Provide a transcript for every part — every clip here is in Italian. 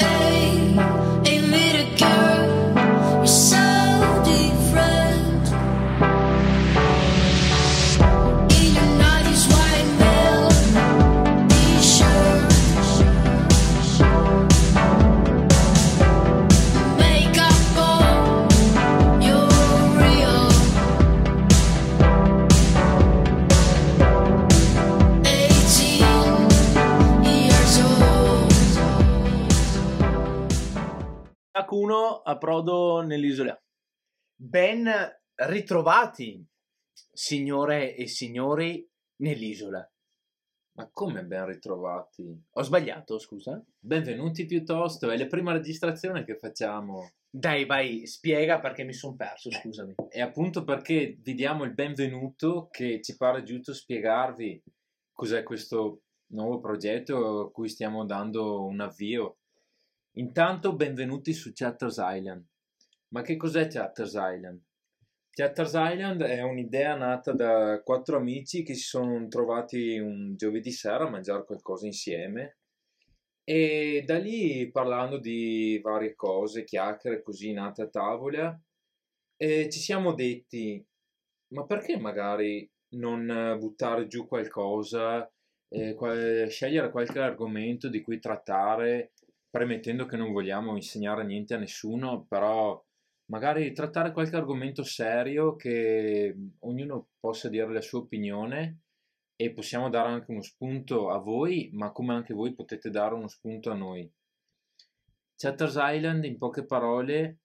Hey, hey, little girl, Takuno approdo nell'isola. Ben ritrovati, signore e signori, nell'isola. Ma come ben ritrovati? Ho sbagliato, scusa? Benvenuti piuttosto, è la prima registrazione che facciamo. Dai, vai, spiega perché mi sono perso, scusami. E appunto perché vi diamo il benvenuto che ci pare giusto spiegarvi cos'è questo nuovo progetto a cui stiamo dando un avvio. Intanto benvenuti su Chatters Island. Ma che cos'è Chatters Island? Chatters Island è un'idea nata da quattro amici che si sono trovati un giovedì sera a mangiare qualcosa insieme e da lì parlando di varie cose, chiacchiere così nate a tavola, ci siamo detti, ma perché magari non buttare giù qualcosa, eh, qual- scegliere qualche argomento di cui trattare, premettendo che non vogliamo insegnare niente a nessuno, però magari trattare qualche argomento serio che ognuno possa dire la sua opinione e possiamo dare anche uno spunto a voi, ma come anche voi potete dare uno spunto a noi. Chatters Island, in poche parole,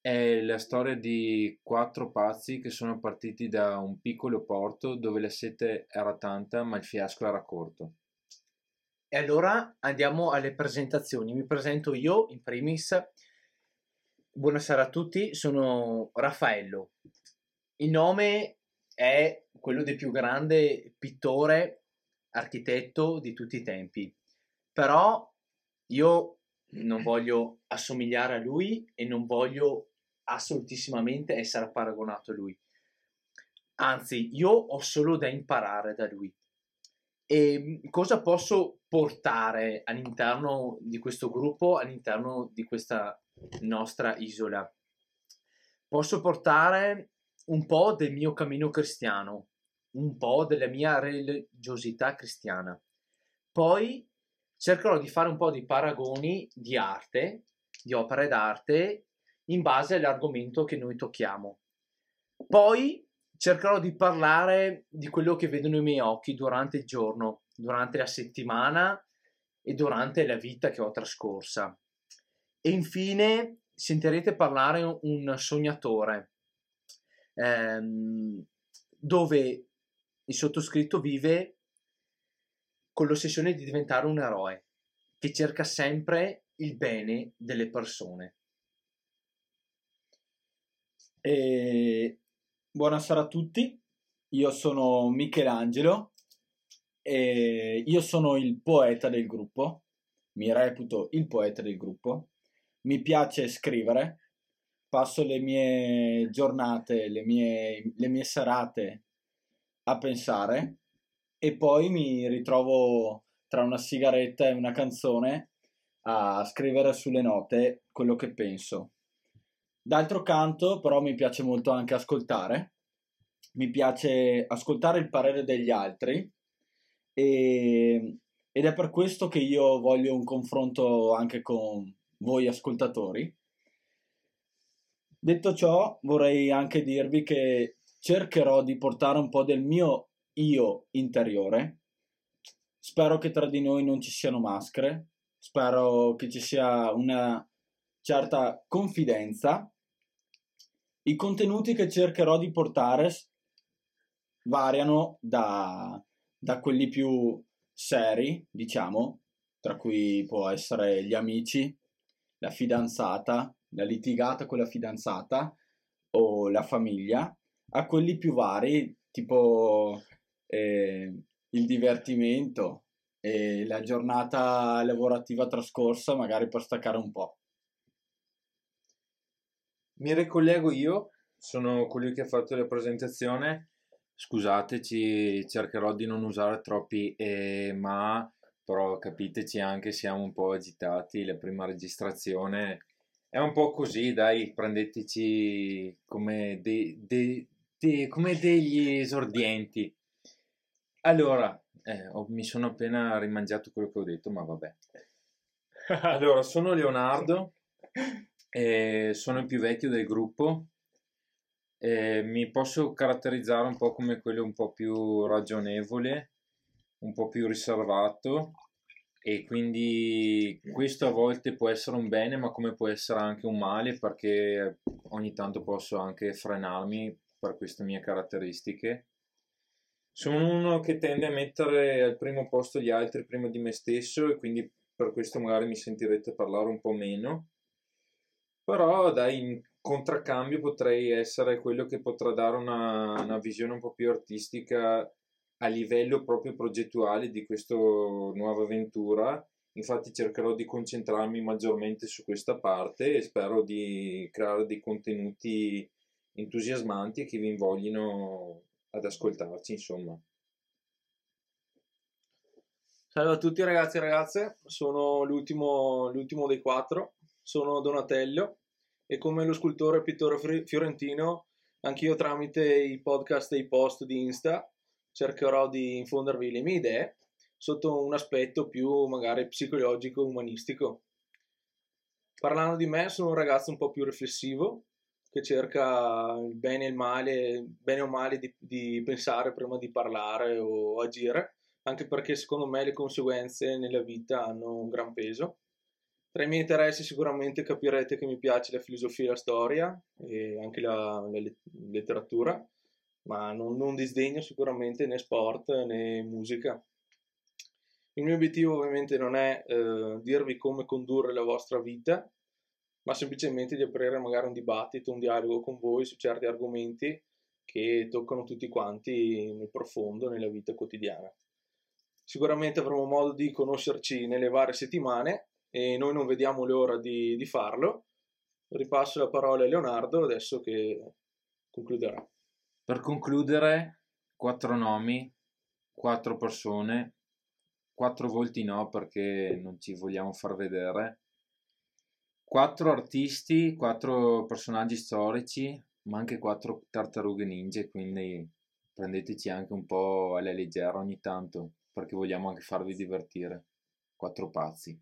è la storia di quattro pazzi che sono partiti da un piccolo porto dove la sete era tanta, ma il fiasco era corto. E allora andiamo alle presentazioni. Mi presento io, in primis. Buonasera a tutti, sono Raffaello. Il nome è quello del più grande pittore, architetto di tutti i tempi. Però io non voglio assomigliare a lui e non voglio assolutissimamente essere paragonato a lui. Anzi, io ho solo da imparare da lui. E cosa posso portare all'interno di questo gruppo, all'interno di questa nostra isola? Posso portare un po' del mio cammino cristiano, un po' della mia religiosità cristiana. Poi cercherò di fare un po' di paragoni di arte, di opere d'arte, in base all'argomento che noi tocchiamo. Poi cercherò di parlare di quello che vedono i miei occhi durante il giorno, durante la settimana e durante la vita che ho trascorsa. E infine sentirete parlare un sognatore, ehm, dove il sottoscritto vive con l'ossessione di diventare un eroe, che cerca sempre il bene delle persone. E buonasera a tutti, io sono Michelangelo e io sono il poeta del gruppo, mi reputo il poeta del gruppo, mi piace scrivere, passo le mie giornate, le mie, le mie serate a pensare e poi mi ritrovo tra una sigaretta e una canzone a scrivere sulle note quello che penso. D'altro canto, però, mi piace molto anche ascoltare. Mi piace ascoltare il parere degli altri e- ed è per questo che io voglio un confronto anche con voi ascoltatori. Detto ciò, vorrei anche dirvi che cercherò di portare un po' del mio io interiore. Spero che tra di noi non ci siano maschere, spero che ci sia una certa confidenza. I contenuti che cercherò di portare variano da, da quelli più seri, diciamo, tra cui può essere gli amici, la fidanzata, la litigata con la fidanzata o la famiglia, a quelli più vari, tipo eh, il divertimento e la giornata lavorativa trascorsa, magari per staccare un po'. Mi ricollego io, sono colui che ha fatto la presentazione. Scusateci, cercherò di non usare troppi e ma però capiteci anche, siamo un po' agitati, la prima registrazione è un po' così, dai, prendeteci come, dei- dei- dei- come degli esordienti. Allora, eh, ho- mi sono appena rimangiato quello che ho detto, ma vabbè. Allora, sono Leonardo, e sono il più vecchio del gruppo. e mi posso caratterizzare un po' come quello un po' più ragionevole, un po' più riservato e quindi questo a volte può essere un bene, ma come può essere anche un male perché ogni tanto posso anche frenarmi per queste mie caratteristiche. Sono uno che tende a mettere al primo posto gli altri prima di me stesso e quindi per questo magari mi sentirete parlare un po' meno. Però dai, in contraccambio potrei essere quello che potrà dare una, una visione un po' più artistica a livello proprio progettuale di questa nuova avventura. Infatti cercherò di concentrarmi maggiormente su questa parte e spero di creare dei contenuti entusiasmanti che vi invoglino ad ascoltarci, insomma. Salve a tutti ragazzi e ragazze, sono l'ultimo, l'ultimo dei quattro, sono Donatello e come lo scultore e pittore fiorentino, anch'io tramite i podcast e i post di Insta cercherò di infondervi le mie idee sotto un aspetto più magari psicologico, umanistico. Parlando di me, sono un ragazzo un po' più riflessivo, che cerca il bene e il male, bene o male di, di pensare prima di parlare o agire anche perché secondo me le conseguenze nella vita hanno un gran peso. Tra i miei interessi sicuramente capirete che mi piace la filosofia e la storia e anche la, la let- letteratura, ma non, non disdegno sicuramente né sport né musica. Il mio obiettivo ovviamente non è eh, dirvi come condurre la vostra vita, ma semplicemente di aprire magari un dibattito, un dialogo con voi su certi argomenti che toccano tutti quanti nel profondo, nella vita quotidiana. Sicuramente avremo modo di conoscerci nelle varie settimane e noi non vediamo l'ora di, di farlo. Ripasso la parola a Leonardo adesso che concluderà. Per concludere, quattro nomi, quattro persone, quattro volti no perché non ci vogliamo far vedere, quattro artisti, quattro personaggi storici, ma anche quattro tartarughe ninja, quindi prendeteci anche un po' alla leggera ogni tanto perché vogliamo anche farvi divertire. Quattro pazzi.